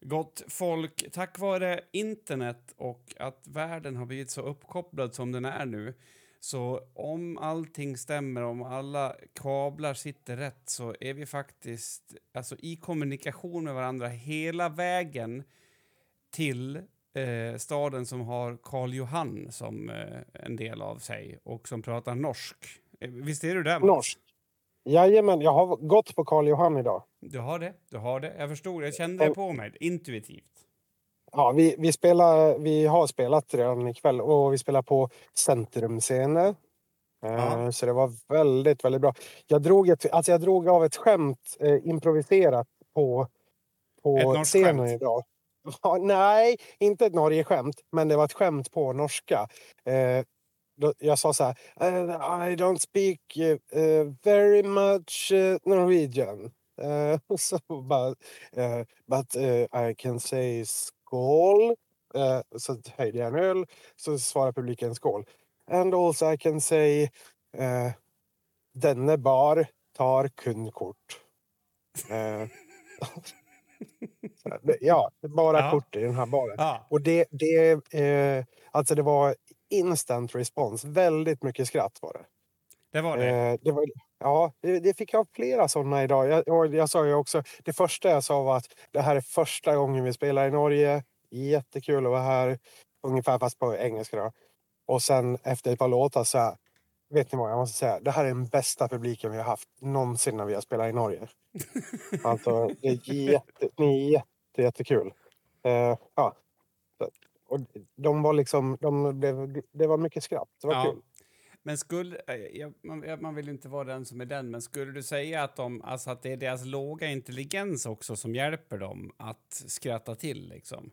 Gott folk, tack vare internet och att världen har blivit så uppkopplad som den är nu så om allting stämmer, om alla kablar sitter rätt så är vi faktiskt alltså, i kommunikation med varandra hela vägen till eh, staden som har Karl Johan som eh, en del av sig och som pratar norsk. Eh, visst är du där? Mats? Norsk. Jajamän, jag har gått på Karl Johan idag. Du har det, du har det. Jag förstod, jag kände det på mig intuitivt. Ja, vi, vi, spelar, vi har spelat redan ikväll och vi spelar på Centrumscener. Eh, Ja. Så det var väldigt, väldigt bra. Jag drog, ett, alltså jag drog av ett skämt eh, improviserat på, på scenen skämt? idag. Ja, nej, inte ett Norge-skämt, men det var ett skämt på norska. Eh, jag sa så här. "Eh, I don't speak eh, very much Norwegian. Eh, så bara, eh, but I can say skål. Så höjde jag en öl. Så svarade publiken skål. And also I can say denne bar tar kundkort. Så det- ja, bara Ja. kort i den här baren. Ja, Och det, det, eh, alltså det var instant respons. Väldigt mycket skratt var det. det var det. Eh, det var, ja, det, fick jag flera sådana idag. Jag, jag sa ju också, det första jag sa var att det här är första gången vi spelar i Norge. Jättekul att vara här. Ungefär fast på engelska då. Och sen efter ett par låtar så här, vet ni vad jag måste säga? Det här är den bästa publiken vi har haft någonsin när vi har spelat i Norge. alltså, det är jätte, ni är jätte, jättekul. Eh, ja. Och de var liksom, de blev, det var mycket skratt. Det var Ja. kul. Men skulle, eh, man, vill inte vara den som är den, men skulle du säga att, de, alltså att det är deras låga intelligens också som hjälper dem att skratta till? Liksom?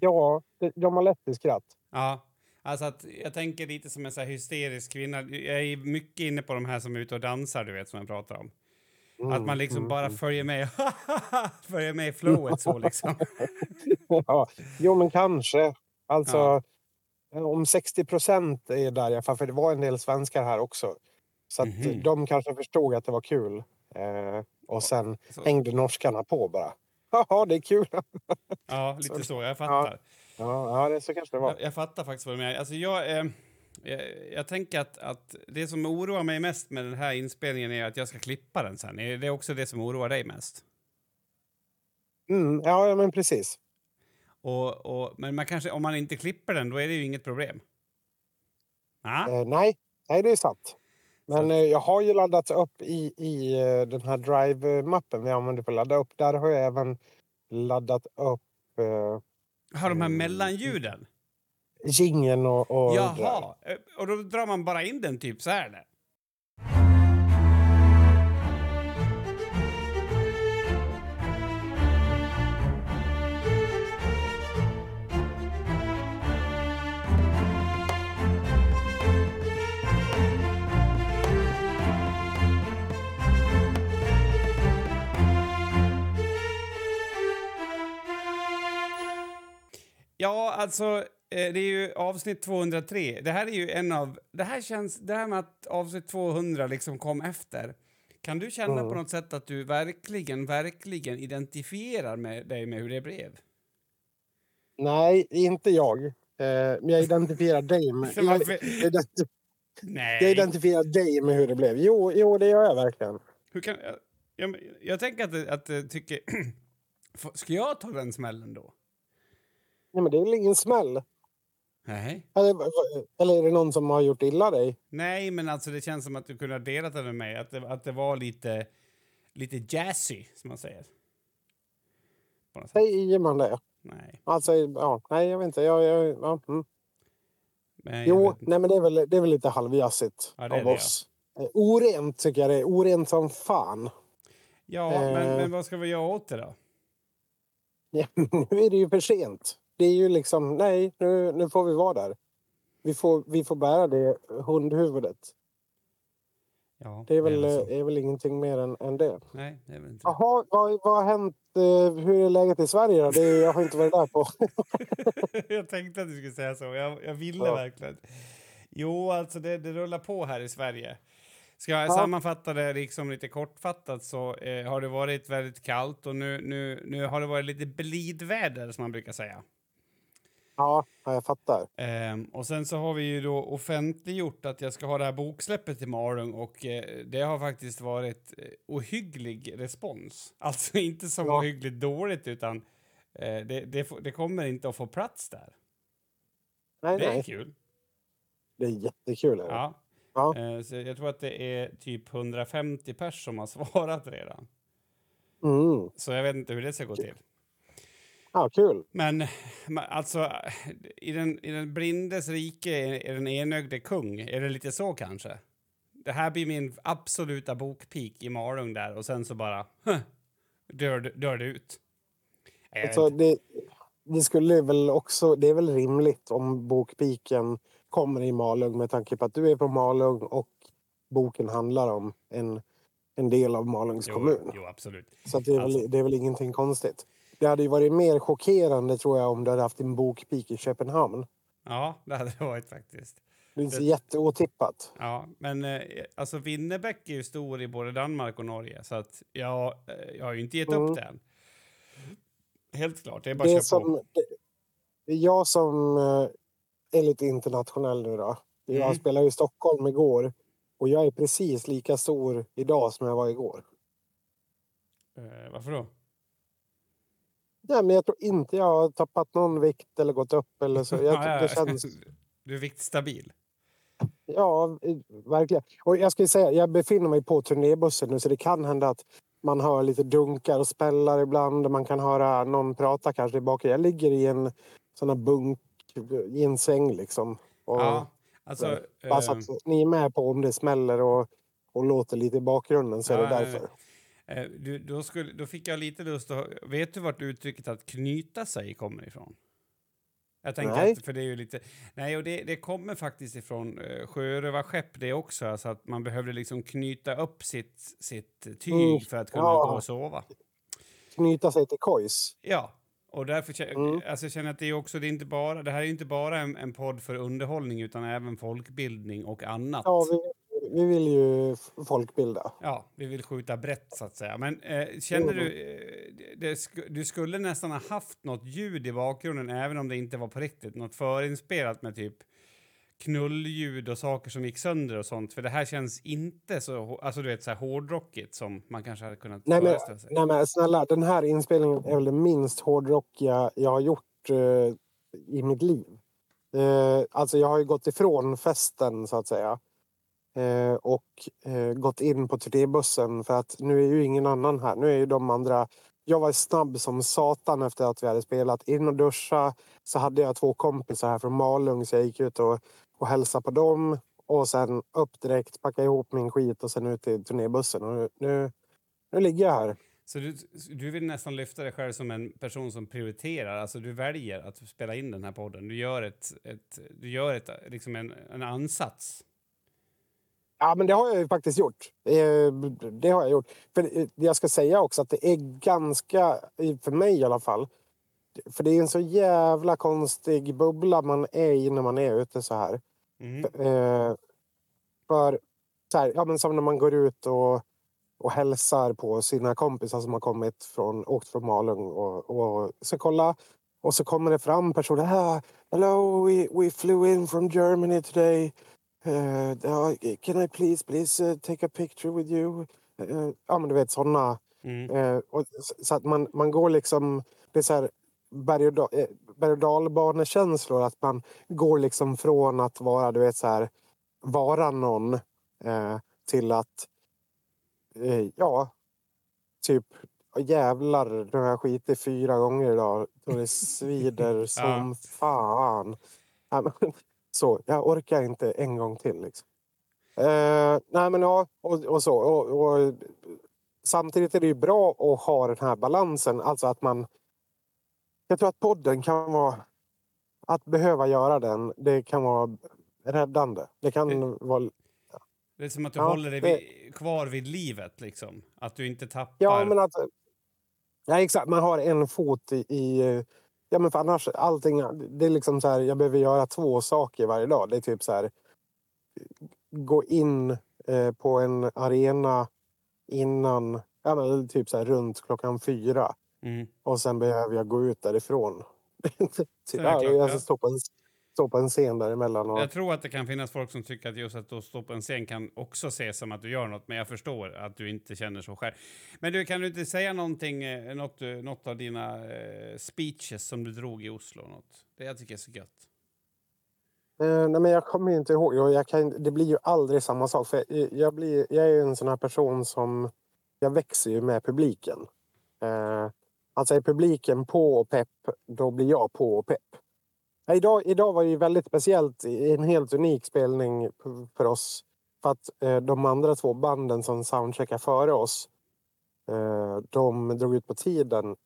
Ja, de, har lätt till skratt. Ja, alltså att jag tänker lite som en så hysterisk kvinna. Jag är mycket inne på de här som är ute och dansar, du vet, som jag pratar om. Att Mm, man liksom mm, bara mm. följer med, följer med i flowet så liksom. ja, jo, men kanske. Alltså, Ja. eh, om 60 procent är där i alla fall, för det var en del svenskar här också. Så att Mhm. de kanske förstod att det var kul. Eh, och sen Så, hängde norskarna på bara. Jaha, det är kul. ja, lite så. Jag fattar. ja, ja, det så kanske det var. Jag, jag fattar faktiskt vad du menar. Alltså jag, eh, jag, jag tänker att, att det som oroar mig mest med den här inspelningen är att jag ska klippa den sen. Är det också det som oroar dig mest? Mm, ja, men precis. Och, och, men man kanske, om man inte klipper den, då är det ju inget problem. Ja, Eh, nej, nej, det är sant. Men eh, jag har ju laddat upp i, i eh, den här Drive-mappen vi använder för att ladda upp. Där har jag även laddat upp eh, har de här mm. mellanljuden? Jingeln och, och. Jaha, eh, och då drar man bara in den typ så här? Där. Ja, alltså, det är ju avsnitt 203. Det här är ju en av... Det här känns... Det här med att avsnitt 200 liksom kom efter. Kan du känna Mm. på något sätt att du verkligen, verkligen identifierar med dig med hur det blev? Nej, inte jag. Eh, men jag identifierar dig med... Jag, varför- jag, identi- Nej. jag identifierar dig med hur det blev. Jo, jo det gör jag verkligen. Hur kan... Jag, jag, jag tänker att, att jag tycker... Ska jag ta den smällen då? Nej, men det är väl ingen smäll? Nej. Eller, är det någon som har gjort illa dig? Nej, men alltså det känns som att du kunde ha delat det med mig. Att det, att det var lite, lite jazzy, som man säger. Säger man det? Nej. Alltså, ja, nej, jag vet inte. Jag, jag, ja, mm. Men jag Jo, inte. nej, men det är väl, det är väl lite halvjassigt Ja, av oss. Eh, Orent tycker jag det är. Orent som fan. Ja, men, Eh. men vad ska vi göra åt det då? Ja, nu är det ju för sent. Det är ju liksom, nej, nu, nu får vi vara där. Vi får, vi får bära det hundhuvudet. Ja, Det är väl, så. är väl ingenting mer än, än det. Nej, det är väl inte. Jaha, vad, vad har hänt? Eh, hur är läget i Sverige då? Det, är- jag har inte varit där på... jag tänkte att du skulle säga så. Jag, jag ville Ja. verkligen. Jo, alltså det, det rullar på här i Sverige. Ska jag sammanfatta det liksom lite kortfattat så eh, har det varit väldigt kallt och nu, nu, nu har det varit lite blidväder som man brukar säga. Ja, jag fattar. Eh, och sen så har vi ju då offentliggjort att jag ska ha det här boksläppet i Malung och eh, det har faktiskt varit eh, ohygglig respons. Alltså inte så ja. ohyggligt dåligt utan eh, det, det, det, kommer inte att få plats där. Nej, det är nej. kul. Det är jättekul. Är det? Ja. Ja. Eh, så jag tror att det är typ 150 pers som har svarat redan. Mm. Så jag vet inte hur det ska gå till. Ja, kul. Men alltså, i den, i den blindes rike är den enögde kung. Är det lite så kanske? Det här blir min absoluta bokpik i Malung där och sen så bara huh, dör, dör det ut. Alltså, det, det skulle väl också, det är väl rimligt om bokpiken kommer i Malung med tanke på att du är från Malung och boken handlar om en, en del av Malungs jo, kommun. Jo, absolut. Så det är, alltså. väl, det är väl ingenting konstigt. Det hade ju varit mer chockerande tror jag om du hade haft en bokpik i Köpenhamn. Ja, det hade det varit faktiskt. Det är det... jätteotippat. Ja, men eh, alltså Winnerbäck är ju stor i både Danmark och Norge så att jag, eh, jag har ju inte gett mm. upp den. Helt klart, det är bara det att köra på. Det, är jag som eh, är lite internationell nu då. Jag mm. spelar i Stockholm igår och jag är precis lika stor idag som jag var igår. Eh, varför då? Nej, men jag tror inte jag har tappat någon vikt eller gått upp eller så. Jag, det känns... Du är viktstabil? Ja, verkligen. Och jag ska säga, jag befinner mig på turnébussen nu så det kan hända att man hör lite dunkar och spällar ibland. Man kan höra någon prata kanske bakgrunden. Jag ligger i en sån här bunk i en säng liksom. Och, ja, alltså, bara så att äh, ni är med på om det smäller och, och låter lite i bakgrunden så är det därför. Äh, du, då, skulle, då fick jag lite lust att... Vet du vart uttrycket att knyta sig kommer ifrån? Jag tänker nej. att, för det är ju lite... Nej, och det, det kommer faktiskt ifrån uh, sjörövarskepp det också, alltså att man behövde liksom knyta upp sitt, sitt tyg mm. för att kunna ja. gå och sova. Knyta sig till kojs? Ja, och därför mm. alltså, jag känner att det är också, det är inte bara, det här är inte bara en, en podd för underhållning utan även folkbildning och annat. Ja, vi, vi vill ju folkbilda. Ja, vi vill skjuta brett så att säga. Men eh, känner du, eh, det, du skulle nästan ha haft något ljud i bakgrunden även om det inte var på riktigt, något förinspelat med typ knullljud och saker som gick sönder och sånt. För det här känns inte så, alltså du vet så här hårdrockigt som man kanske hade kunnat nej, föreställa sig. Nej men snälla, den här inspelningen är väl det minst hårdrockiga jag har gjort uh, i mitt liv. Uh, alltså jag har ju gått ifrån festen så att säga. Eh, och eh, gått in på turnébussen för att nu är ju ingen annan här. Nu är ju de andra jag var snabb som satan efter att vi hade spelat. In och duscha. Så hade jag två kompisar här från Malung så jag gick ut och och hälsade på dem. Och sen upp direkt, packa ihop min skit och sen ut till turnébussen. Och nu, nu ligger jag här. Så du, du vill nästan lyfta dig själv som en person som prioriterar? Alltså du väljer att spela in den här podden? Du gör, ett, ett, du gör ett, liksom en, en ansats? Ja, men det har jag ju faktiskt gjort. Det har jag gjort. För jag ska säga också att det är ganska, för mig i alla fall, för det är en så jävla konstig bubbla man är i när man är ute så här. Mm. Eh, för så här, ja, men som när man går ut och, och hälsar på sina kompisar som har kommit från, åkt från Malung och, och så kolla och så kommer det fram personer. Ah, Hello, we, we flew in from Germany today. Uh, can I please, please uh, take a picture with you? Uh, ja, men du vet sådana. Mm. Och, så att man, man går liksom... Det är så här, berg och, eh, berg och dalbanekänslor. Att man går liksom från att vara, du vet, så här, vara någon eh, till att, eh, ja, typ jävlar, nu har jag skitit fyra gånger idag. Och det svider som fan. Så, jag orkar inte en gång till. Liksom. Eh, nej men ja, och, och så. Och, och, samtidigt är det ju bra att ha den här balansen. Alltså att man jag tror att podden kan vara... Att behöva göra den, det kan vara räddande. Det kan det, vara... Ja. Det är som att du ja, håller dig vid, kvar vid livet, liksom. Att du inte tappar... Ja, men att... Ja, exakt. Man har en fot i... i ja, men för annars, allting... Det är liksom så här, jag behöver göra två saker varje dag. Det är typ så här... Gå in eh, på en arena innan, ja, men typ så här runt klockan fyra. Mm. Och sen behöver jag gå ut därifrån. Det ja, jag ja. stå på en, stå på en scen däremellan. Och, Jag tror att det kan finnas folk som tycker att just att stå på en scen kan också ses som att du gör något, men jag förstår att du inte känner så själv. Men du, kan du inte säga någonting, eh, något, eh, något av dina eh, speeches som du drog i Oslo? Något? Det jag tycker är så gött. Eh, nej, men jag kommer inte ihåg. Jag, jag kan, det blir ju aldrig samma sak. För jag, jag, blir, jag är en sån här person som... Jag växer ju med publiken. Eh, alltså är publiken på och pepp, då blir jag på och pepp. Idag, idag var det ju väldigt speciellt. En helt unik spelning för oss. För att eh, de andra två banden som soundcheckade före oss, eh, de drog ut på tiden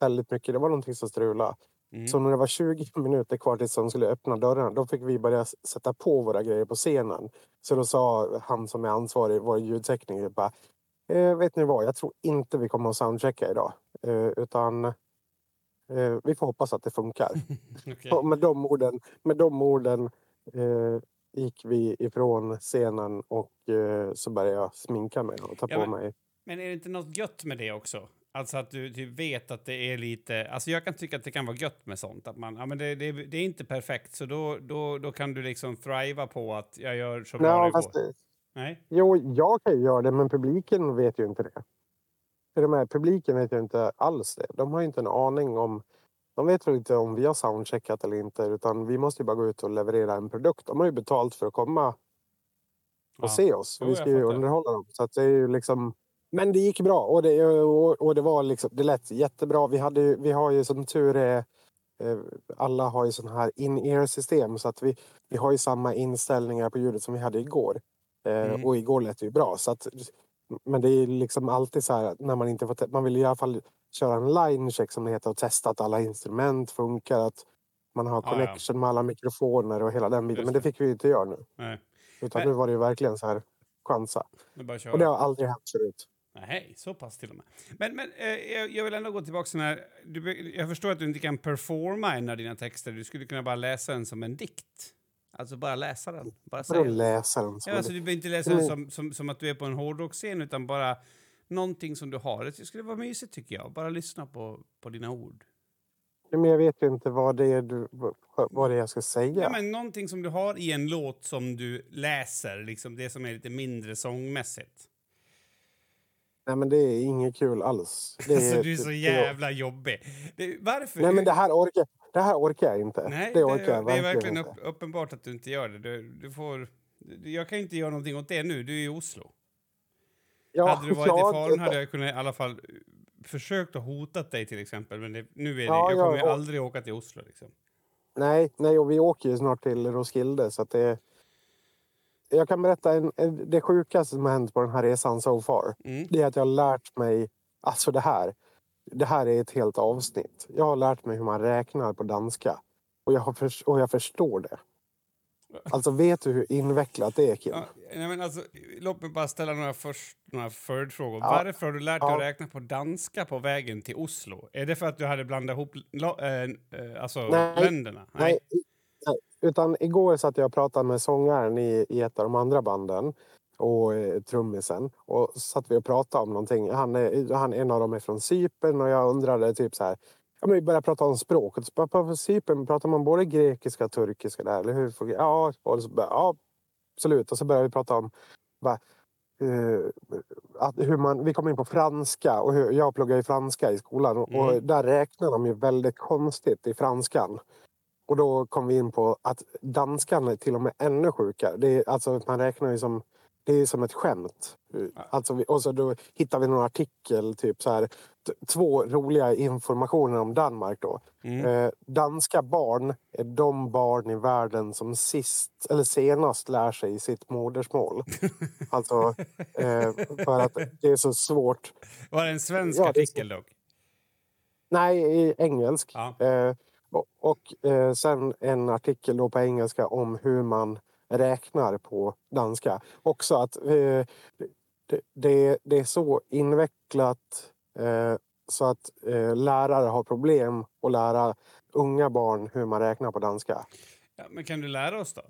väldigt mycket. Det var någonting som strulade. Mm. Så när det var 20 minuter kvar tills de skulle öppna dörrarna, då fick vi börja sätta på våra grejer på scenen. Så då sa han som är ansvarig, vår ljudtekniker, bara, eh, vet ni vad, jag tror inte vi kommer att soundchecka idag. Eh, utan eh, vi får hoppas att det funkar. Och med de orden, med de orden eh, gick vi ifrån scenen och eh, så började jag sminka mig och ta Ja, på men- mig. Men är det inte något gött med det också? Alltså att du typ vet att det är lite... Alltså jag kan tycka att det kan vara gött med sånt. Att man, ja, men det, det, det är inte perfekt, så då, då, då kan du liksom thriva på att jag gör så bra Nej, det går. eh, Nej? Jo, jag kan ju göra det, men publiken vet ju inte det. För de här, publiken vet ju inte alls det. De har inte en aning om... De vet väl inte om vi har soundcheckat eller inte, utan vi måste ju bara gå ut och leverera en produkt. De har ju betalt för att komma och Ja. se oss. Jo, vi ska ju underhålla dem. Så att det är ju liksom... Men det gick bra och det, och, och det var liksom, det lät jättebra. Vi, hade ju, vi har ju som tur är, eh, alla har ju sån här in-ear system så att vi, vi har ju samma inställningar på ljudet som vi hade igår. Eh, Mm. Och igår lät det ju bra. Så att, men det är liksom alltid så här att när man inte får... Man vill i alla fall köra en line check som det heter och testa att alla instrument funkar. Att man har Ja, ja. connection med alla mikrofoner och hela den biten. Men det fick vi inte göra nu. Nej. Utan Nej. nu var det ju verkligen så här chansa. Och det har aldrig hänt förut. Nej, så pass till och med. Men, men eh, jag, vill ändå gå tillbaka till här... Du, jag förstår att du inte kan performa en av dina texter. Du skulle kunna bara läsa den som en dikt. Alltså bara läsa den. Bara säga. läsa den. Ja, alltså, du behöver inte läsa den som, som, som att du är på en hårdrocksscen, utan bara någonting som du har. Det skulle vara mysigt tycker jag. Bara lyssna på, på dina ord. Men jag vet ju inte vad det är, du, vad det är jag ska säga. Ja. men någonting som du har i en låt som du läser, liksom det som är lite mindre sångmässigt. Nej men det är inget kul alls. Det Alltså, du är så det- jävla jobbig. Det, varför? Nej men det här orkar, det här orkar jag inte. Nej, det det, orkar jag det är verkligen verkligen upp, uppenbart att du inte gör det. Du, du får, du, jag kan inte göra någonting åt det nu. Du är i Oslo. Ja, hade du varit ja, i Falun det- hade jag kunnat i alla fall eh, försökt att hota dig till exempel. Men det, nu är det, Ja, jag ja, kommer ju och- aldrig åka till Oslo liksom. Nej, nej, och vi åker ju snart till Roskilde så det... Jag kan berätta en, en, det sjukaste som har hänt på den här resan so far. Mm. Det är att jag har lärt mig, alltså det här. Det här är ett helt avsnitt. Jag har lärt mig hur man räknar på danska. Och jag, har för, och jag förstår det. Alltså vet du hur invecklat det är Kim? Ja, nej, men alltså, låt mig bara ställa några, först, några följdfrågor. Ja. Varför har du lärt dig Ja. att räkna på danska på vägen till Oslo? Är det för att du hade blandat ihop äh, alltså, Nej. länderna? Nej. nej. Utan igår satt jag och pratade med sångaren i, i ett av de andra banden och eh, trummisen. Och så satt vi och pratade om någonting. Han, är, han, en av dem är från Cypern och jag undrade typ så här. Ja, men vi började prata om språket. Så bara, På Cypern pratar man både grekiska och turkiska där, eller hur? Ja, och så bara, ja absolut. Och så började vi prata om va, eh, att hur man, vi kom in på franska och hur, jag pluggar ju franska i skolan och, och Mm. där räknar de ju väldigt konstigt i franskan. Och då kom vi in på att danskan är till och med ännu sjukare. Det är, alltså, man räknar ju som, det är som ett skämt. Alltså, och så då hittar vi någon artikel, typ så här, två roliga informationer om Danmark då. Mm. Eh, danska barn är de barn i världen som sist, eller senast lär sig sitt modersmål. alltså, eh, för att det är så svårt. Var det en svensk Ja, artikel dock? Nej, i engelsk. Ja. Eh, och och eh, sen en artikel då på engelska om hur man räknar på danska. Också att eh, det, det, är så invecklat eh, så att eh, lärare har problem att lära unga barn hur man räknar på danska. Ja, men kan du lära oss då?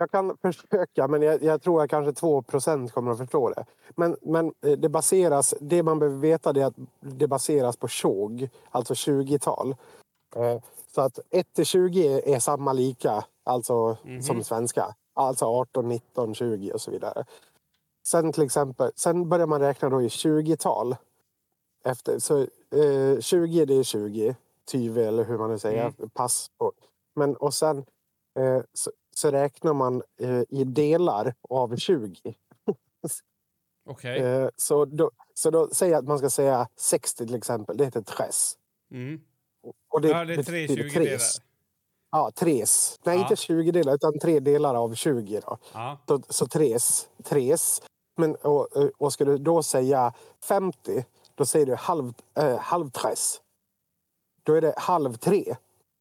jag kan försöka, men jag, jag tror att kanske 2% kommer att förstå det. Men, men eh, det baseras, det man behöver veta är att det baseras på tjog, alltså 20-tal. Eh, Så att 1 till 20 är samma lika, alltså Mhm. som svenska. Alltså 18, 19, 20 och så vidare. Sen till exempel, sen börjar man räkna då i 20-tal. Efter, så eh, 20 det är 20, 20 eller hur man nu säger, pass på. Men och sen eh, så, så räknar man eh, i delar av 20. Okej. Eh, så, då, så då säger jag att man ska säga 60 till exempel, det heter tres. Mm. Och det Ja, det är tre betyder 20 delar. Ja, tres. Nej, Ja. inte 20 delar, utan tre delar av 20. Då. Ja. Så, så tres. tres. Men, och, och ska du då säga 50, då säger du halv, eh, halv tres. Då är det halv tre.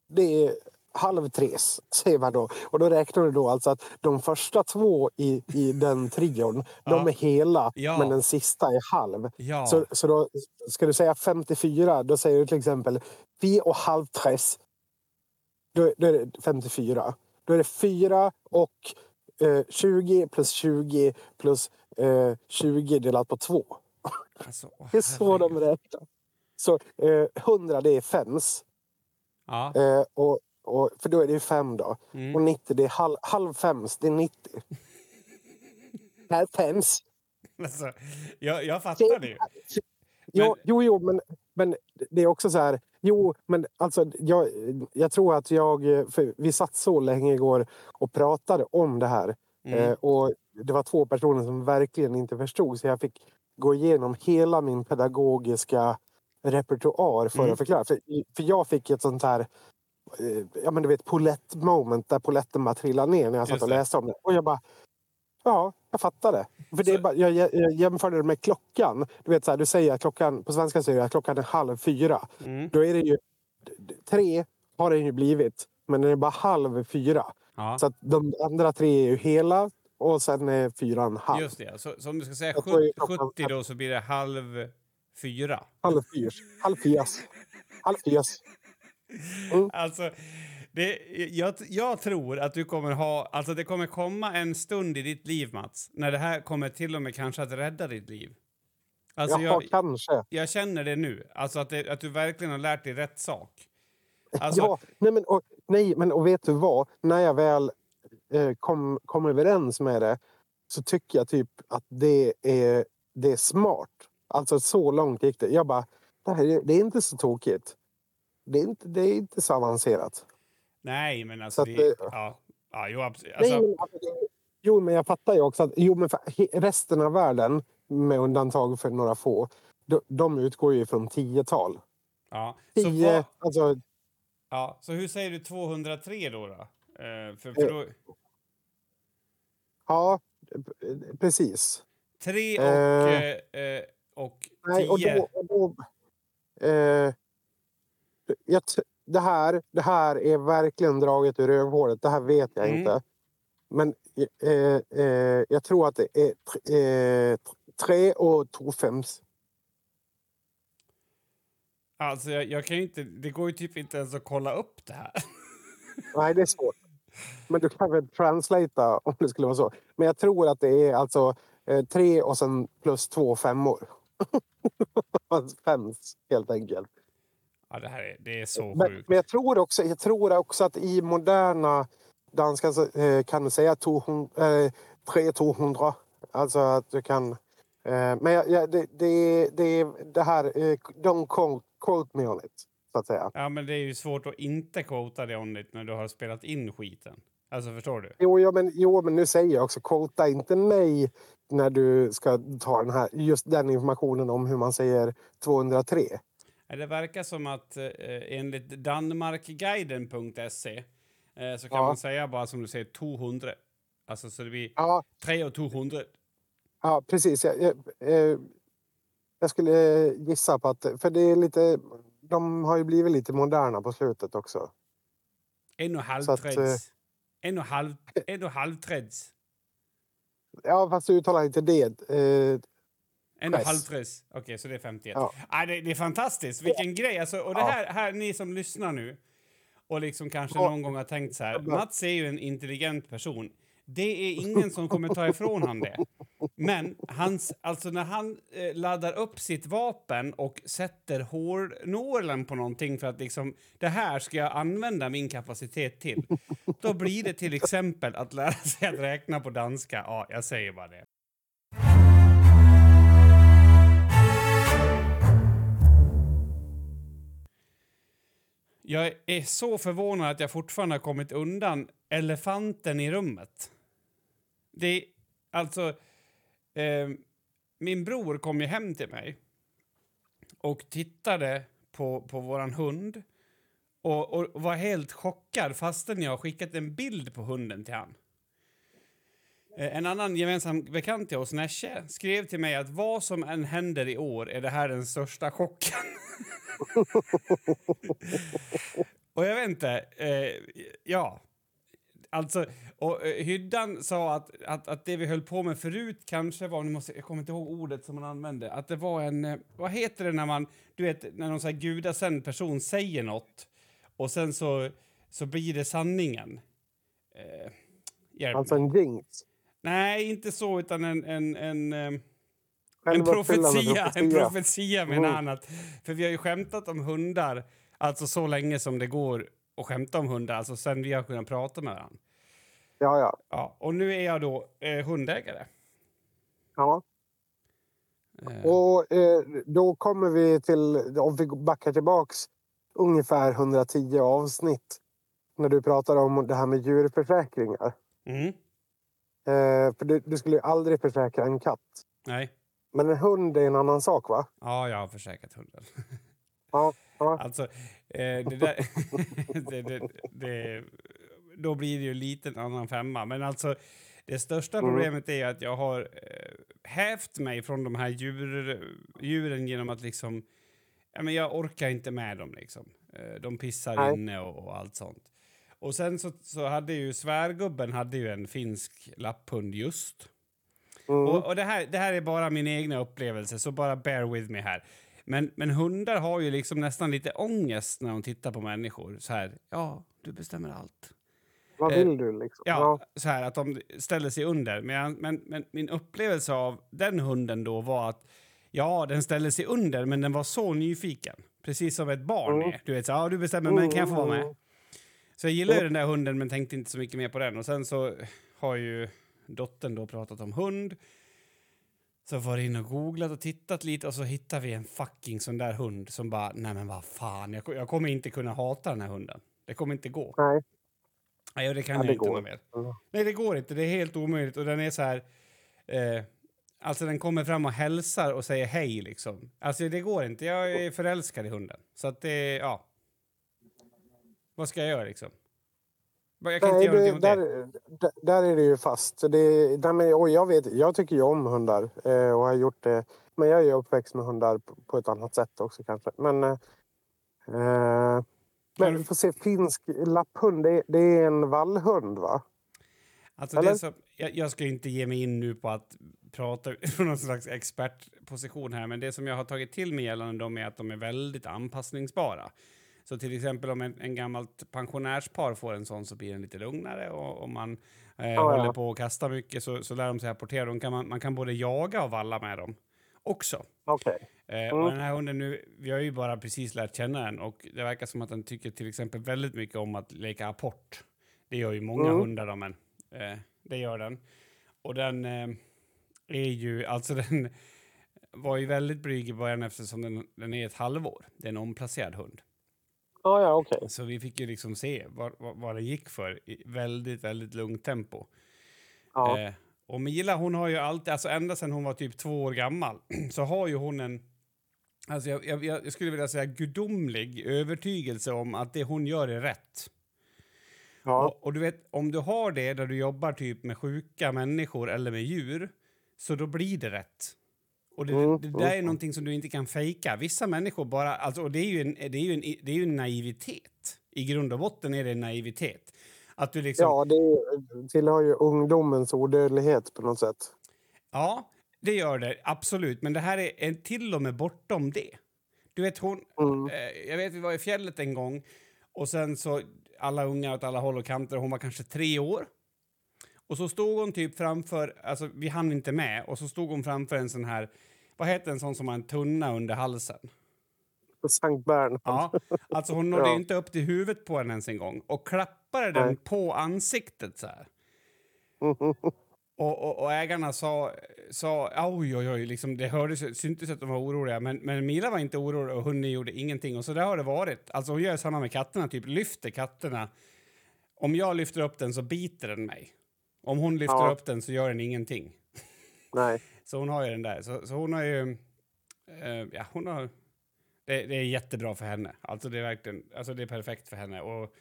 Det är halv tres, säger man då. Och då räknar du då alltså att de första två i, i den trion, Ja. de är hela, Ja. men den sista är halv. Ja. Så, så då ska du säga 54, då säger du till exempel 4 och halv tres. Då, då är det 54. Då är det 4 och eh, 20 plus 20 plus eh, 20 delat på 2. Alltså, Det är så de räknar. Så eh, 100 det är fems. Ja. Eh, och, och, för då är det ju 5 då. Mm. Och 90 det är halv, halv fems, det är 90. Halv fems. Alltså, jag, jag fattar det ju. Jo, Men- jo, jo men, men det är också så här. Jo, men alltså jag, jag tror att jag... Vi satt så länge igår och pratade om det här. Mm. Eh, och det var två personer som verkligen inte förstod. Så jag fick gå igenom hela min pedagogiska repertoar för Mm. att förklara. För, för jag fick ett sånt här... eh, Ja, men du vet, polett moment där poletten bara trillade ner när jag satt och läste om det. Och jag bara... Ja, jag fattar det. För det är bara, jag, jag, jag jämförde det med klockan. Du vet så här, du säger att klockan, på svenska säger att klockan är halv fyra. Mm. Då är det ju tre har den ju blivit, men den är bara halv fyra. Ja. Så att de andra tre är ju hela och sen är fyran halv. Just det. Så, så om du ska säga Jag tror ju 70, klockan- 70 då så blir det halv fyra. Halv fyrs. Halv fyrs. Halv fyrs. Alltså, det, jag, jag tror att du kommer ha... Alltså det kommer komma en stund i ditt liv, Mats, när det här kommer till och med kanske att rädda ditt liv. Alltså Jaha, jag, kanske. jag känner det nu. Alltså att, det, att du verkligen har lärt dig rätt sak. Alltså, Ja, nej men, och, nej, men och vet du vad? När jag väl eh, kom, kom överens med det så tycker jag typ att det är, det är smart. Alltså så långt gick det. Jag bara, det, här, är- det är inte så tokigt. Det är inte, det är inte så avancerat. Nej, men alltså... Så att, det, eh, ja, ja, jo, absolut. Nej, Alltså, men, alltså, det- jo, men jag fattar ju också att jo, men resten av världen, med undantag för några få, de, de utgår ju från tiotal. ja. Så, Tio, vad, alltså, ja, så hur säger du 203 då? då? Eh, för, för då ja, precis. 3 och, Eh. eh, eh, och Nej, och 10. då, och då, eh, jag, det, här, det här är verkligen draget ur rövhålet. Det här vet jag Mm. inte. Men eh, eh, jag tror att det är tre, eh, tre och två fems. Alltså, jag, jag kan ju inte... Det går ju typ inte ens att kolla upp det här. Nej, det är svårt. Men du kan väl translata om det skulle vara så. Men jag tror att det är alltså eh, tre och sen plus två femmor. Fems, helt enkelt. Ja, det här är, det är så Men, sjukt. men jag tror också, jag tror också att i moderna danska eh, kan du säga 200, eh, 300. Alltså att du kan... Eh, men jag, det, det, det, det här, eh, don't quote, quote me on it, så att säga. Ja, men det är ju svårt att inte quota det on it när du har spelat in skiten. Alltså, förstår du? Jo, ja, men, jo, men nu säger jag också, quota inte mig när du ska ta den här, just den informationen om hur man säger 203. Ja, Det verkar som att eh, enligt danmarkguiden.se eh, så kan Ja. man säga bara som du säger 200. Alltså så det blir Ja, 3 och 200. ja precis. Jag, jag, eh, jag skulle eh, gissa på att, för det är lite, de har ju blivit lite moderna på slutet också. En och halv Så att, treds. En och halv, en och. Ja, fast du uttalar inte det. Eh, En och Press. halv. Okej, så det är 51. Ja. Ah, det, det är fantastiskt. Vilken grej. Alltså, och det Ja. här, här, ni som lyssnar nu och liksom kanske Ja. någon gång har tänkt så här. Ja. Mats är ju en intelligent person. Det är ingen som kommer ta ifrån han det. Men hans, alltså när han eh, laddar upp sitt vapen och sätter hårnålen på någonting för att liksom, det här ska jag använda min kapacitet till. Då blir det till exempel att lära sig att räkna på danska. Ja, jag säger bara det. Jag är så förvånad att jag fortfarande har kommit undan elefanten i rummet. Det alltså... Eh, min bror kom ju hem till mig och tittade på, på våran hund och, och var helt chockad fastän jag skickat en bild på hunden till han. Eh, en annan gemensam bekant till oss, Nesche, skrev till mig att vad som än händer i år är det här den största chocken. och jag vet inte, eh, ja. Alltså, och eh, Hyddan sa att, att, att det vi höll på med förut kanske var, nu måste, jag kommer inte ihåg ordet som man använde, att det var en, eh, vad heter det när man, du vet, när någon här gudasänd person säger något och sen så, så blir det sanningen. Eh, Alltså en jinx. Nej, inte så, utan en... en, en eh, en profetia, en profetia. profetia menar Mm. han. Att, för vi har ju skämtat om hundar, alltså så länge som det går att skämta om hundar, alltså sen vi har kunnat prata med varandra. Ja, ja. Ja, och nu är jag då eh, hundägare. ja. Eh, Och eh, då kommer vi till, om vi backar tillbaks ungefär 110 avsnitt. När du pratar om det här med djurförsäkringar. mm, Eh, för du, du skulle ju aldrig försäkra en katt. nej. Men en hund är en annan sak va? Ja, jag har försäkrat hunden. Ja, ja. Alltså, eh, det där... det, det, det, då blir det ju lite en annan femma. Men alltså, det största Mm. problemet är att jag har eh, hävt mig från de här djur, djuren genom att liksom... Ja, men jag orkar inte med dem liksom. Eh, de pissar Nej. inne och, och allt sånt. Och sen så, så hade ju svärgubben hade ju en finsk lapphund just. Mm. Och, och det, här, det här är bara min egna upplevelse, så bara bear with me här. Men, men hundar har ju liksom nästan lite ångest när de tittar på människor. Så här, ja, du bestämmer allt. Vad eh, vill du liksom? Ja, så här att de ställer sig under. Men, men, men min upplevelse av den hunden då var att ja, den ställde sig under, men den var så nyfiken. Precis som ett barn Mm. är. Du vet, så, ja, du bestämmer, men kan jag få vara med? Mm. Så jag gillar den där hunden, men tänkte inte så mycket mer på den. Och sen så har ju dottern då pratat om hund. Så jag var inne och googlat och tittat lite och så hittade vi en fucking sån där hund som bara, nej men vad fan, jag, jag kommer inte kunna hata den här hunden. Det kommer inte gå. Nej. Nej, det kan Ja, jag det inte går något mer. Mm. Nej, det går inte. Det är helt omöjligt. Och den är så här... Eh, alltså den kommer fram och hälsar och säger hej liksom. Alltså det går inte. Jag är förälskad i hunden. Så att det, ja. Vad ska jag göra liksom? Jag kan Nej, inte göra det, åt det. där, där- där är det ju fast. Det, nej, men, och jag, vet, jag tycker ju om hundar eh, och har gjort det. Men jag är uppväxt med hundar på, på ett annat sätt också kanske. Men, eh, eh, men vi får se, finsk lapphund, det, det är en vallhund va? Alltså Eller? det som, jag, jag ska inte ge mig in nu på att prata från någon slags expertposition här, men det som jag har tagit till mig gällande dem är att de är väldigt anpassningsbara. Så till exempel om en, en gammalt pensionärspar får en sån så blir den lite lugnare och om man eh, ja. håller på att kasta mycket så, så lär de sig apportera. De kan man, man kan både jaga och valla med dem också. Okej. Eh, Mm. Och den här hunden nu, vi har ju bara precis lärt känna den och det verkar som att den tycker till exempel väldigt mycket om att leka apport. Det gör ju många Mm. hundar då, men eh, det gör den. Och den eh, är ju, alltså den var ju väldigt blyg i början eftersom den, den är ett halvår. Det är en omplacerad hund. Ja, ja, okej. Så vi fick ju liksom se vad, vad, vad det gick för i väldigt, väldigt lugnt tempo. Ja. Eh, och Mila, hon har ju alltid, alltså ända sedan hon var typ två år gammal, så har ju hon en, alltså jag, jag, jag skulle vilja säga gudomlig övertygelse om att det hon gör är rätt. ja. Och, och du vet, om du har det där du jobbar typ med sjuka människor eller med djur, så då blir det rätt. Och det, Mm, det där är mm. någonting som du inte kan fejka. Vissa människor bara, alltså, och det är ju en, det är ju en, det är ju en naivitet. I grund och botten är det en naivitet. Att du liksom, ja, det tillhör ju ungdomens odödlighet på något sätt. Ja, det gör det absolut. Men det här är en till och med bortom det. Du vet, hon... Mm. Eh, jag vet, vi var i fjället en gång och sen så alla unga åt alla håll och kanter. Hon var kanske tre år. Och så stod hon typ framför, alltså vi hann inte med, och så stod hon framför en sån här, vad heter en sån som har en tunna under halsen? Sankt Bernhard. Ja, alltså hon nådde Ja. inte upp till huvudet på den ens en gång och klappade den Nej. på ansiktet så här. Och, och, och ägarna sa, sa oj, oj, oj, liksom, det hördes, syntes att de var oroliga. Men, men Mila var inte orolig och hunden gjorde ingenting. Och så där har det varit. Alltså hon gör samma med katterna, typ lyfter katterna. Om jag lyfter upp den så biter den mig. Om hon lyfter Ja. upp den så gör den ingenting. Nej. Så hon har ju den där. Så, så hon har ju... eh, ja, hon har... Det, det är jättebra för henne. Alltså det är verkligen... Alltså det är perfekt för henne. Och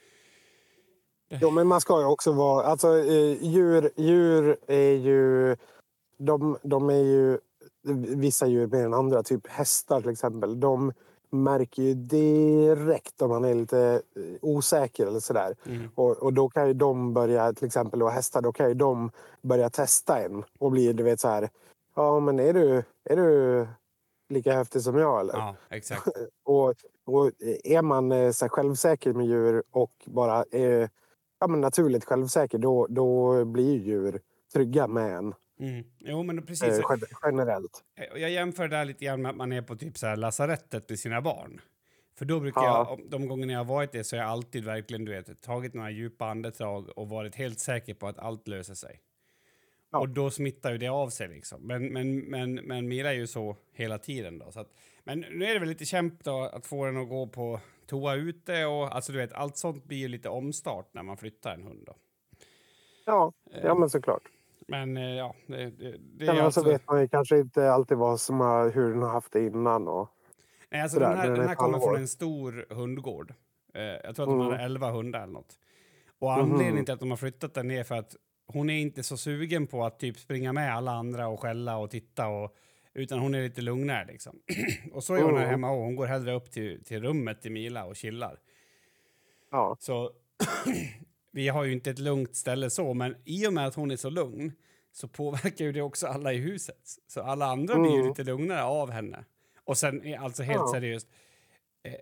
Jo, men man ska ju också vara... Alltså, eh, djur, djur är ju... De, de är ju... Vissa djur mer än andra, typ hästar till exempel. De märker ju direkt om man är lite eh, osäker eller sådär. Mm. Och, och då kan ju de börja, till exempel då hästar, då kan ju de börja testa en och bli, du vet så här. Ja, men är du, är du lika häftig som jag eller? ja, exakt. Och, och är man eh, så självsäker med djur och bara är ja, men naturligt självsäker då, då blir ju djur trygga med en Mm. Jo, men precis. eh, gen- generellt. Eh, Jag jämför det lite grann med att man är på typ så här lasarettet med sina barn. För då brukar Ja. jag, de gångerna jag har varit det så har jag alltid verkligen du vet, tagit några djupa andetag och varit helt säker på att allt löser sig. Ja. Och då smittar ju det av sig liksom. Men, men, men, men Mira är ju så hela tiden då. Så att, men nu är det väl lite kämp då att få den att gå på toa ute och alltså du vet, allt sånt blir ju lite omstart när man flyttar en hund då. Ja, ja men såklart. Men eh, ja, det, det, det är alltså... så vet man ju kanske inte alltid vad som har, hur den har haft det innan. Och, Nej, alltså den här, den är den här kommer från en stor hundgård. Eh, jag tror att de Mm. hade 11 hundar eller något. Och Mhm. anledningen till att de har flyttat den är för att hon är inte så sugen på att typ springa med alla andra och skälla och titta och utan hon är lite lugnare liksom. och så är hon här Mm. hemma och hon går hellre upp till, till rummet till Mila och chillar. ja, Så vi har ju inte ett lugnt ställe så, men i och med att hon är så lugn så påverkar ju det också alla i huset. Så alla andra blir ju Mm. lite lugnare av henne. Och sen, är alltså helt Ja. seriöst, eh,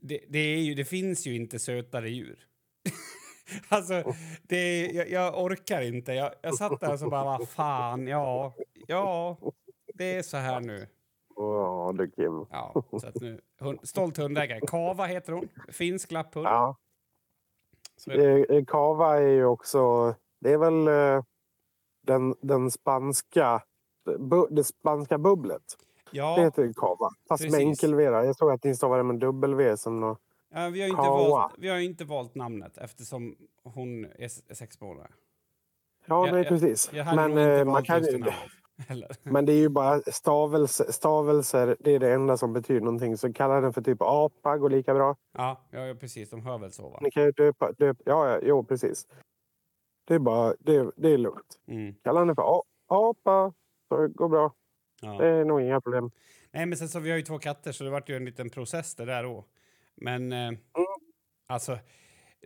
det, det, ju, det finns ju inte sötare djur. alltså, det jag, jag orkar inte. Jag, jag satt där och så bara, vad fan, ja, ja, det är så här nu. ja du Kim. Ja, så att nu hund, stolt hundägare. Kava heter hon, finsk lapphund. Ja. Är det. Eh, Cava är ju också... Det är väl eh, den, den spanska... Bu, det spanska bubblet. Det Ja, heter ju Cava. Fast med Precis. enkel V. Jag tror att ni stavar det med W som nå. Ja, vi, har inte Kawa. valt, vi har inte valt namnet eftersom hon är sex månader. Ja, Jag- nej, jag- precis. Jag hade Men, eh, man kan ju, det men det är ju bara stavelse, stavelser. Det är det enda som betyder någonting. Så kalla den för typ apa går lika bra. Ja, ja, precis. De hör väl så, va? Ni kan ju döpa... döpa ja, ja, jo, precis. Det är bara... Det, det är lugnt. Mm, Kalla den för apa. Så det går bra. Det ja. är nog inga problem. Nej, men sen så vi har ju två katter, så det vart ju en liten process det där då. Men Mm. eh, alltså,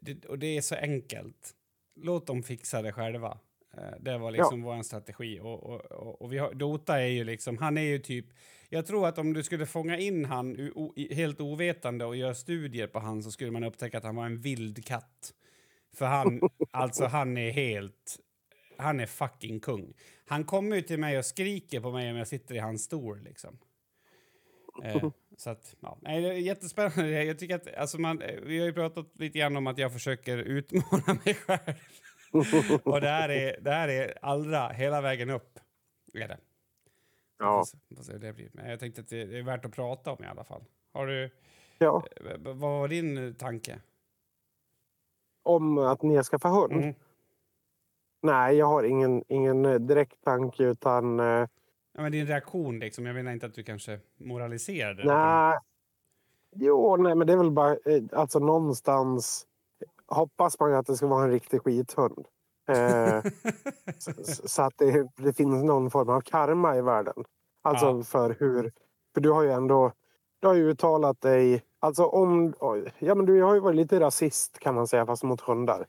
det, och det är så enkelt. Låt dem fixa det själva. Eh, det var liksom vår strategi. Och, och, och, och vi har, Dota är ju liksom, han är ju typ, jag tror att om du skulle fånga in han o, helt ovetande och göra studier på han så skulle man upptäcka att han var en vild katt. För han, alltså han är helt, han är fucking kung. Han kommer ju till mig och skriker på mig om jag sitter i hans stol liksom. Eh, så att, ja. Nej, det är jättespännande. Jag tycker att, alltså man, vi har ju pratat lite grann om att jag försöker utmana mig själv. och det här är, det här är allra, hela vägen upp. Är det. Ja. Det blir. Men jag tänkte att det är värt att prata om i alla fall. Har du, ja. eh, vad var din eh, tanke? Om att ni ska få hund? Mm. Nej, jag har ingen, ingen eh, direkt tanke utan... Eh, Ja, men din reaktion liksom. Jag menar inte att du kanske moraliserade. nej. Jo, nej, men det är väl bara... Eh, alltså någonstans hoppas man ju att det ska vara en riktig skithund. Eh, så, att det, det finns någon form av karma i världen. Alltså Ja. för hur... För du har ju ändå... Du har ju uttalat dig... Alltså om... oj, Ja, men du har ju varit lite rasist kan man säga, fast mot hundar.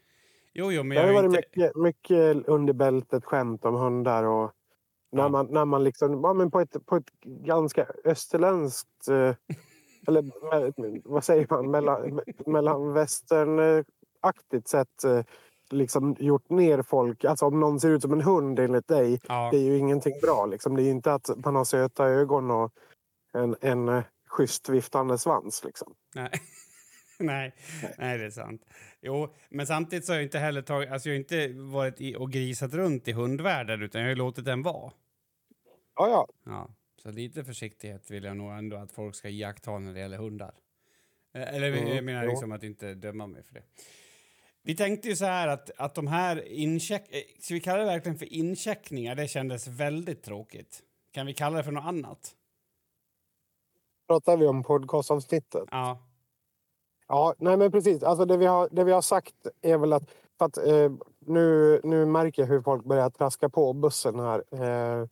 Jo, jo, men Det jag har är varit inte... mycket, mycket under bältet skämt om hundar. Och när, man, när man liksom, ja, men på, ett, på ett ganska österländskt... Eh, eller me- vad säger man? Mellan, me- mellan västernaktigt sätt eh, liksom gjort ner folk. Alltså om någon ser ut som en hund enligt dig, Ja. det är ju ingenting bra. Liksom. Det är ju inte att man har söta ögon och en, en eh, schysst viftande svans. Liksom. Nej. nej, nej, det är sant. Jo, men samtidigt så har jag inte heller tagit, alltså jag har inte varit i och grisat runt i hundvärlden utan jag har ju låtit den vara. Ja, ja. Ja, så lite försiktighet vill jag nog ändå att folk ska iaktta när det gäller hundar. Eh, Eller Mm, jag menar liksom att inte döma mig för det. Vi tänkte ju så här att, att de här incheck... eh, Ska vi kalla det verkligen för incheckningar? Det kändes väldigt tråkigt. Kan vi kalla det för något annat? Pratar vi om podcastavsnittet? Ja. Ja, nej men precis. Alltså det, vi har, det vi har sagt är väl att... Att eh, nu, nu märker jag hur folk börjar traska på bussen här. Eh,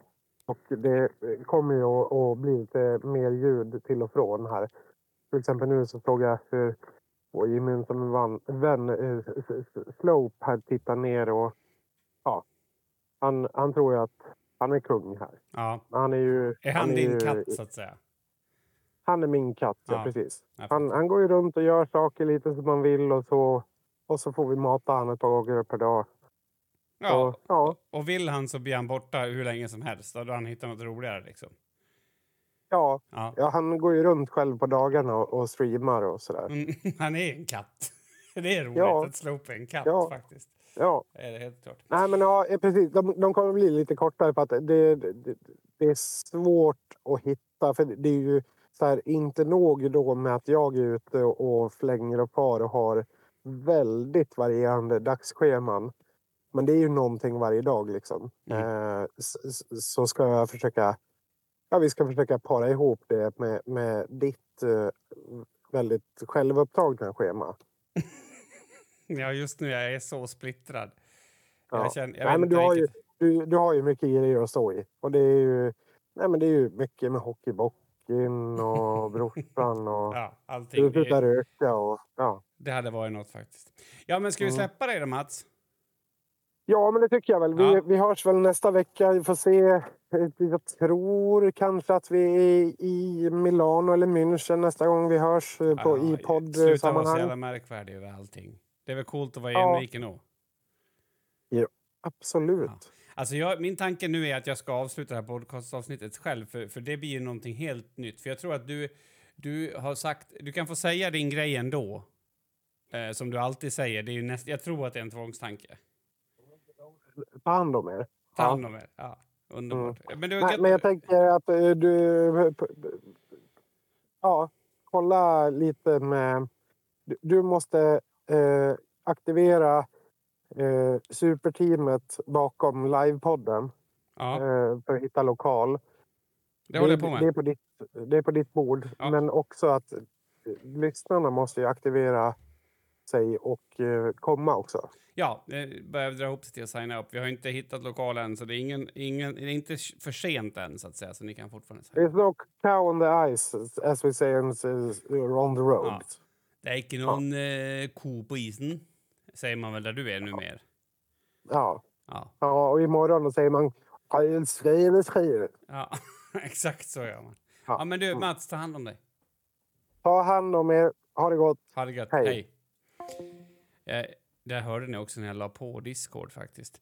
och det kommer ju att, att bli lite mer ljud till och från här. Till exempel nu så såg jag hur vår gemensamma vän eh, Slope här tittar ner och... Ja, han, han tror ju att han är kung här. ja. Han är ju... Är han, är din ju, katt, så att säga? Han är min katt, ja, Ja. precis. Han, han går ju runt och gör saker lite som man vill och så. Och så får vi mata han ett par gånger per dag. Ja, Så, ja, och vill han så blir han borta hur länge som helst. Då han hittat något roligare liksom. ja, Ja. ja, han går ju runt själv på dagarna och, och streamar och sådär. Mm, han är en katt. Det är roligt Ja. att Slope är en katt Ja. faktiskt. Ja, Det är det helt klart. nej men ja, eh, precis. De, de kommer bli lite kortare för att det, det, det, det är svårt att hitta. För det är ju så här, inte nog då med att jag är ute och, flänger och far och har väldigt varierande dagsscheman. Men det är ju någonting varje dag liksom. Mm. Eh, så ska jag försöka. Ja, vi ska försöka para ihop det med, med ditt eh, väldigt självupptagna schema. Ja, just nu jag är så splittrad. Ja. Jag känner, jag Nej, men du har, ju, du, du har ju mycket grejer att stå i. Och det är ju, nej, men det är ju mycket med hockeybocken och brorsan och Ja, du allting. slutar Det, röka och ja. det hade varit något faktiskt. Ja, men ska vi Mm. släppa dig då, Mats? Ja, men det tycker jag väl. Vi, Ja. vi hörs väl nästa vecka. Vi får se. Jag tror kanske att vi är i Milano eller München nästa gång vi hörs eh, på, Ja, i Sluta vara så poddsammanhang. jävla märkvärdig över allting. Det är väl coolt att vara Ja. enrik ändå. Absolut. Alltså jag, min tanke nu är att jag ska avsluta det här podcastavsnittet själv, för, för det blir ju någonting helt nytt. För jag tror att du, du har sagt, du kan få säga din grej ändå. Eh, som du alltid säger, det är ju näst, jag tror att det är en tvångstanke. Ta hand om er. Ta hand om er. Ja, underbart. Men, du, Nej, men jag tänker att eh, du... Ja, kolla lite med... du- Du måste eh, aktivera eh, superteamet bakom livepodden ja, eh, för att hitta lokal. det håller jag på Det är med. på ditt, det är på ditt bord. Ja. Men också att eh, lyssnarna måste ju aktivera sig och eh, komma också. Ja, det börjar dra ihop sig till att signa upp. Vi har inte hittat lokal än, så det är, ingen, ingen, det är inte för sent än, så att säga. Så ni kan fortfarande signa. There's no cow on the ice as we say on, the road. Ja. Det är inte någon eh, ko på isen, säger man väl där du är nu mer. Ja. Ja, Ja, och imorgon säger man skriver. ja. exakt så gör man. Ja. Ja, men du, Mats, ta hand om dig. Ta hand om er. Ha det gott. Ha det gött. Hej. Hej. Eh, det hörde ni också när jag la på Discord faktiskt.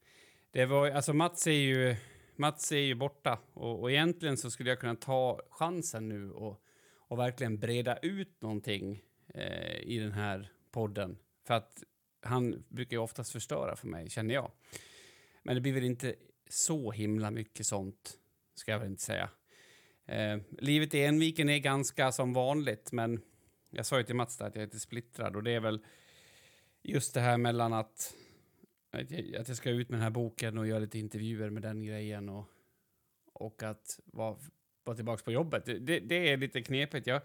Det var, alltså Mats är ju, Mats är ju borta och, och egentligen så skulle jag kunna ta chansen nu och, och verkligen breda ut någonting eh, i den här podden. För att han brukar ju oftast förstöra för mig, känner jag. Men det blir väl inte så himla mycket sånt, ska jag väl inte säga. Eh, livet i Enviken är ganska som vanligt, men jag sa ju till Mats där att jag är lite splittrad och det är väl just det här mellan att, att, jag, att jag ska ut med den här boken och göra lite intervjuer med den grejen och, och att vara, vara tillbaka på jobbet. Det, det, det är lite knepigt. Jag,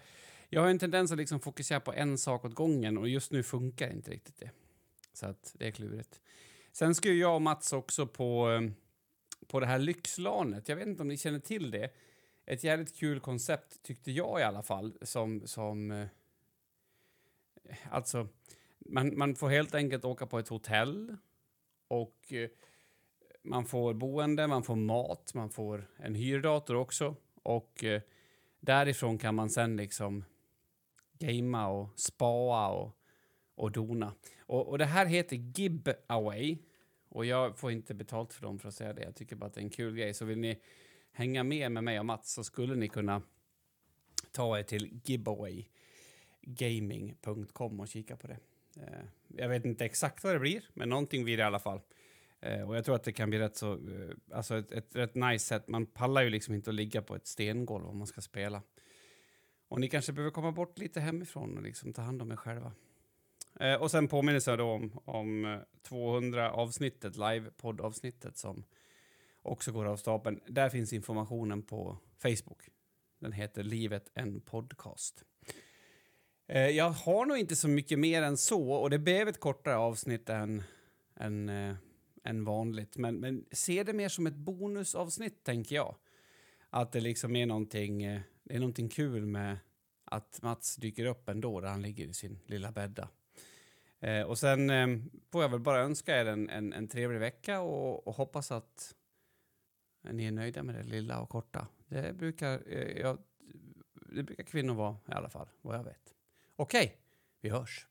jag har en tendens att liksom fokusera på en sak åt gången och just nu funkar inte riktigt det. Så att det är klurigt. Sen ska ju jag och Mats också på, eh, på det här lyxlanet. Jag vet inte om ni känner till det. Ett jävligt kul koncept tyckte jag i alla fall som, som eh, alltså man, man får helt enkelt åka på ett hotell och eh, man får boende, man får mat, man får en hyrdator också och därifrån kan man sen liksom gamea och spaa och, och dona. Och, och det här heter Giveaway. Och jag får inte betalt för dem för att säga det. Jag tycker bara att det är en kul grej. Så vill ni hänga med med mig och Mats så skulle ni kunna ta er till giveawaygaming.com och kika på det. Eh, jag vet inte exakt vad det blir, men någonting blir det i alla fall. Eh, och jag tror att det kan bli rätt så, eh, alltså ett, ett rätt nice sätt. Man pallar ju liksom inte att ligga på ett stengolv om man ska spela. Och ni kanske behöver komma bort lite hemifrån och liksom ta hand om er själva. Eh, och sen påminner jag då om, om eh, 200 avsnittet, live-poddavsnittet som också går av stapeln. Där finns informationen på Facebook. Den heter Livet en podcast. Eh, jag har nog inte så mycket mer än så och det blev ett kortare avsnitt än, än, eh, än vanligt. Men, men se det mer som ett bonusavsnitt, tänker jag. Att det liksom är någonting, eh, det är någonting kul med att Mats dyker upp ändå där han ligger i sin lilla bädda. Eh, och sen eh, får jag väl bara önska er en, en, en trevlig vecka och, och, hoppas att ni är nöjda med det lilla och korta. Det brukar, eh, jag, det brukar kvinnor vara i alla fall, vad jag vet. Okej, okay, vi hörs.